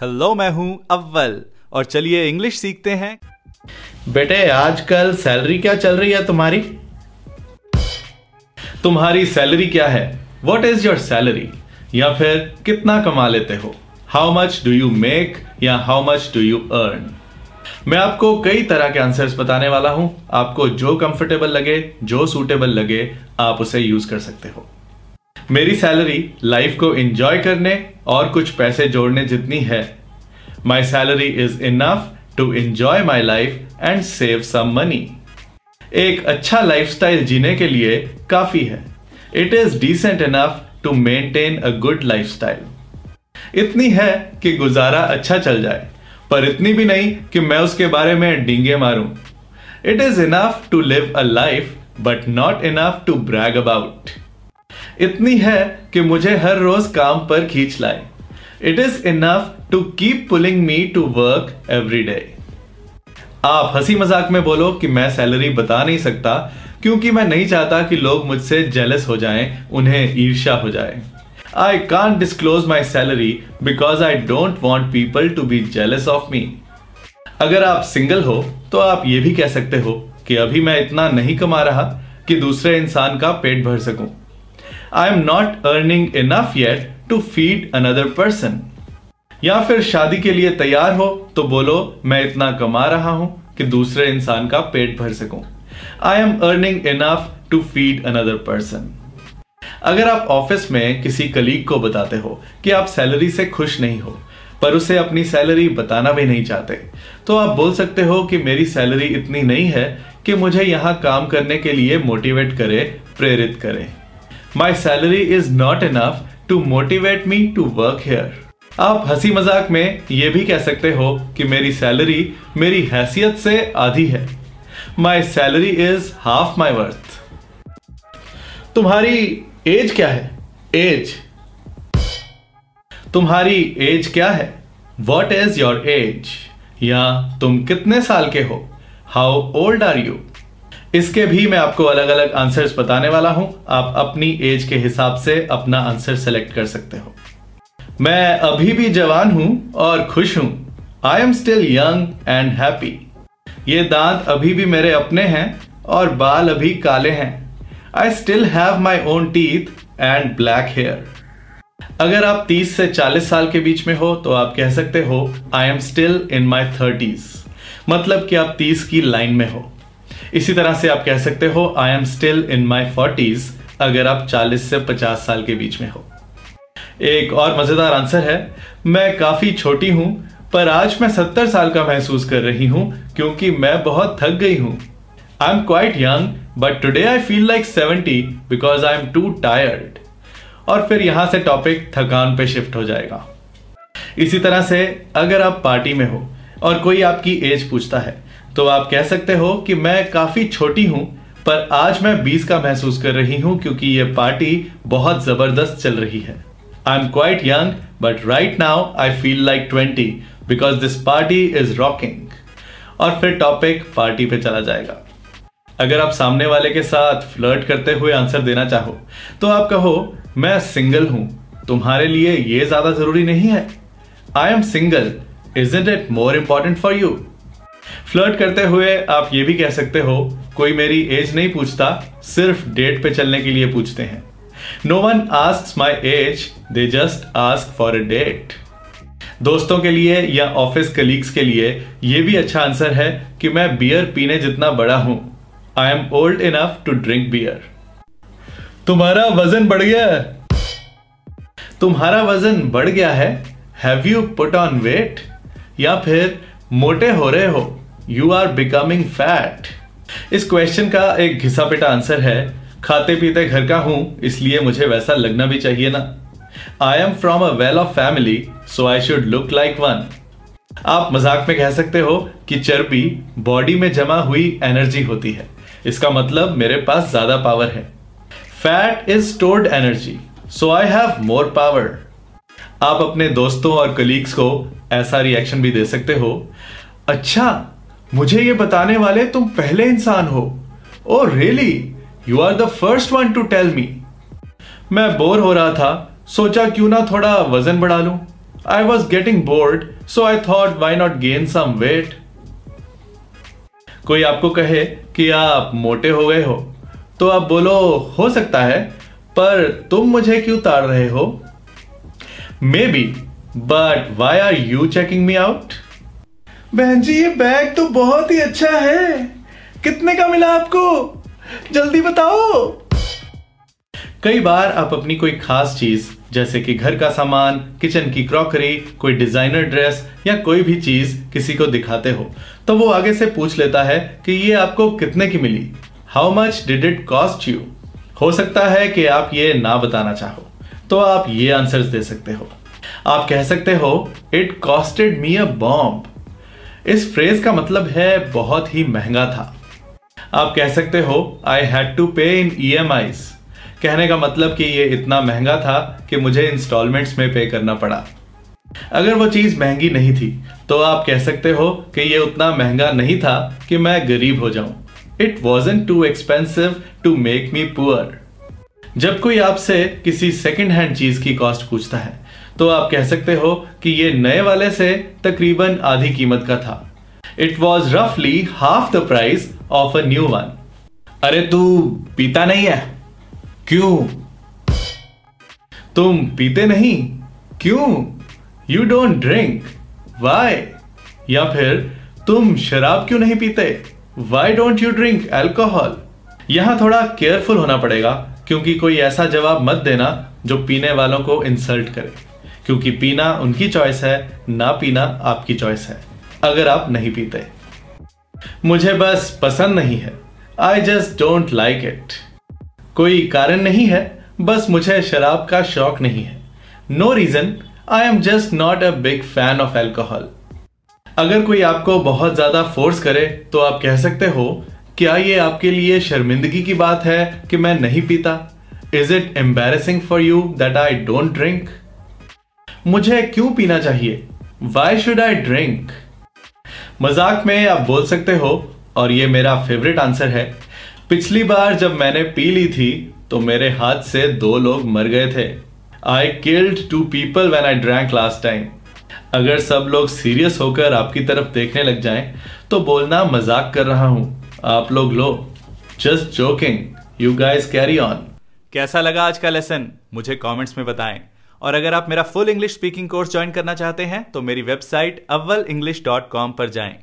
Hello मैं हूँ अव्वल। और चलिए इंग्लिश सीखते हैं। बेटे, आजकल सैलरी क्या चल रही है तुम्हारी? तुम्हारी सैलरी क्या है? वॉट इज़ योर सैलरी या फिर कितना कमा लेते हो? How much do you make या how much do you earn मैं आपको कई तरह के आंसर्स बताने वाला हूँ। आपको जो कंफर्टेबल लगे, जो सूटेबल लगे, आप उसे यूज़ कर सकते हो। मेरी सैलरी लाइफ को एंजॉय करने और कुछ पैसे जोड़ने जितनी है। My salary is enough to enjoy my life and save some money एक अच्छा लाइफस्टाइल जीने के लिए काफ़ी है। It is decent enough to maintain a good lifestyle इतनी है कि गुजारा अच्छा चल जाए, पर इतनी भी नहीं कि मैं उसके बारे में डींगे मारूं। It is enough to live a life but not enough to brag about इतनी है कि मुझे हर रोज काम पर खींच लाए। It is enough to keep pulling me to work every day आप हँसी मज़ाक में बोलो कि मैं सैलरी बता नहीं सकता क्योंकि मैं नहीं चाहता कि लोग मुझसे जेलस हो जाएँ, उन्हें ईर्ष्या हो जाए। I can't disclose my salary because I don't want people to be jealous of me अगर आप सिंगल हो तो आप ये भी कह सकते हो कि अभी मैं इतना नहीं कमा रहा कि दूसरे इंसान का पेट भर सकूँ। I am not earning enough yet to feed another person या फिर शादी के लिए तैयार हो तो बोलो, मैं इतना कमा रहा हूँ कि दूसरे इंसान का पेट भर सकूँ. I am earning enough to feed another person अगर आप ऑफ़िस में किसी कलीग को बताते हो कि आप सैलरी से खुश नहीं हो, पर उसे अपनी सैलरी बताना भी नहीं चाहते तो आप बोल सकते हो कि मेरी सैलरी इतनी नहीं है कि मुझे यहाँ काम करने के लिए मोटिवेट करे, प्रेरित करे। My salary is not enough to motivate me to work here आप हँसी मज़ाक में यह भी कह सकते हो कि मेरी सैलरी मेरी हैसियत से आधी है। My salary is half my worth तुम्हारी एज क्या है? एज तुम्हारी एज क्या है? वॉट इज़ योर एज या तुम कितने साल के हो? हाउ ओल्ड आर यू इसके भी मैं आपको अलग अलग आंसर्स बताने वाला हूँ। आप अपनी एज के हिसाब से अपना आंसर सेलेक्ट कर सकते हो। मैं अभी भी जवान हूँ और खुश हूँ। I am still young and happy ये दांत अभी भी मेरे अपने हैं और बाल अभी काले हैं। I still have my own teeth and black hair अगर आप 30 से 40 साल के बीच में हो तो आप कह सकते हो I am still in my thirties मतलब कि आप 30 की लाइन में हो। इसी तरह से आप कह सकते हो I am still in my forties अगर आप 40 से 50 साल के बीच में हो। एक और मज़ेदार आंसर है, मैं काफ़ी छोटी हूँ, पर आज मैं 70 साल का महसूस कर रही हूँ, क्योंकि मैं बहुत थक गई हूँ। I am quite young but today I feel like 70 because I am too tired और फिर यहाँ से टॉपिक थकान पे शिफ्ट हो जाएगा। इसी तरह से अगर आप पार्टी में हो और कोई आपकी एज पूछता है तो आप कह सकते हो कि मैं काफ़ी छोटी हूँ, पर आज मैं 20 का महसूस कर रही हूँ क्योंकि यह पार्टी बहुत ज़बरदस्त चल रही है। I am quite young but right now I feel like 20 because this party is rocking और फिर टॉपिक पार्टी पे चला जाएगा। अगर आप सामने वाले के साथ फ्लर्ट करते हुए आंसर देना चाहो तो आप कहो, मैं सिंगल हूँ, तुम्हारे लिए यह ज़्यादा ज़रूरी नहीं है। I am single is it more important for you flirt करते हुए आप ये भी कह सकते हो, कोई मेरी एज नहीं पूछता, सिर्फ़ डेट पे चलने के लिए पूछते हैं। No one ask my age they just ask for a date दोस्तों के लिए या ऑफ़िस कलीग्स के लिए यह भी अच्छा आंसर है कि मैं बियर पीने जितना बड़ा हूँ। I am old enough to drink beer तुम्हारा वज़न बढ़ गया। है तुम्हारा वज़न बढ़ गया है। Have you put on weight या फिर मोटे हो रहे हो? यू आर बिकमिंग फैट इस क्वेश्चन का एक घिसा पिटा आंसर है, खाते पीते घर का हूँ, इसलिए मुझे वैसा लगना भी चाहिए ना। I am from a well off family so I should look like one आप मज़ाक में कह सकते हो कि चर्बी बॉडी में जमा हुई एनर्जी होती है। इसका मतलब मेरे पास ज़्यादा पावर है। Fat is stored energy so I have more power आप अपने दोस्तों और कलीग्स को ऐसा रिएक्शन भी दे सकते हो। अच्छा मुझे ये बताने वाले तुम पहले इंसान हो। ओ really you are the first one to tell me मैं बोर हो रहा था, सोचा क्यों ना थोड़ा वज़न बढ़ा लूँ। I was getting bored so I thought why not gain some weight कोई आपको कहे कि आप मोटे हो गए हो तो आप बोलो, हो सकता है, पर तुम मुझे क्यों ताड़ रहे हो? Maybe but why are you checking me out बहन जी, ये बैग तो बहुत ही अच्छा है। कितने का मिला आपको? जल्दी बताओ। कई बार आप अपनी कोई खास चीज़, जैसे कि घर का सामान, किचन की क्रॉकरी, कोई डिज़ाइनर ड्रेस या कोई भी चीज़ किसी को दिखाते हो तो वो आगे से पूछ लेता है कि ये आपको कितने की मिली? How much did it cost you हो सकता है कि आप ये ना बताना चाहो तो आप ये आंसर्स दे सकते हो। आप कह सकते हो it costed me a bomb इस फ्रेज का मतलब है बहुत ही महँगा था। आप कह सकते हो आई हैड टू पे इन ई कहने का मतलब कि ये इतना महँगा था कि मुझे इंस्टॉलमेंट्स में पे करना पड़ा। अगर वो चीज़ महँगी नहीं थी तो आप कह सकते हो कि ये उतना महँगा नहीं था कि मैं गरीब हो जाऊँ। It wasn't too expensive to make me poor जब कोई आपसे किसी सेकेंड हैंड चीज़ की कॉस्ट पूछता है तो आप कह सकते हो कि ये नए वाले से तकरीबन आधी कीमत का था। इट वॉज़ रफली half the price of a new one अरे तू पीता नहीं है? क्यों? तुम पीते नहीं? क्यों? यू डोंट ड्रिंक वाई या फिर, तुम शराब क्यों नहीं पीते? Why don't you drink alcohol यहाँ थोड़ा केयरफुल होना पड़ेगा, क्योंकि कोई ऐसा जवाब मत देना जो पीने वालों को इंसल्ट करे। क्योंकि पीना उनकी चॉइस है, ना पीना आपकी चॉइस है, अगर आप नहीं पीते। मुझे बस पसंद नहीं है। I just don't like it कोई कारण नहीं है, बस मुझे शराब का शौक नहीं है। No reason I am just not a big fan of alcohol अगर कोई आपको बहुत ज़्यादा फोर्स करे तो आप कह सकते हो, क्या ये आपके लिए शर्मिंदगी की बात है कि मैं नहीं पीता? Is it embarrassing for you that I don't drink मुझे क्यों पीना चाहिए? वाई शुड आई ड्रिंक मज़ाक में आप बोल सकते हो, और ये मेरा फेवरेट आंसर है। पिछली बार जब मैंने पी ली थी तो मेरे हाथ से दो लोग मर गए थे। I killed two people when I drank last time अगर सब लोग सीरियस होकर आपकी तरफ़ देखने लग जाएँ तो बोलना मज़ाक कर रहा हूँ। आप लोग लो। Just joking you guys carry on कैसा लगा आज का लेसन मुझे कमेंट्स में बताएँ। और अगर आप मेरा full English speaking course join करना चाहते हैं तो मेरी वेबसाइट अव्वल इंग्लिश डॉट कॉम पर जाएँ।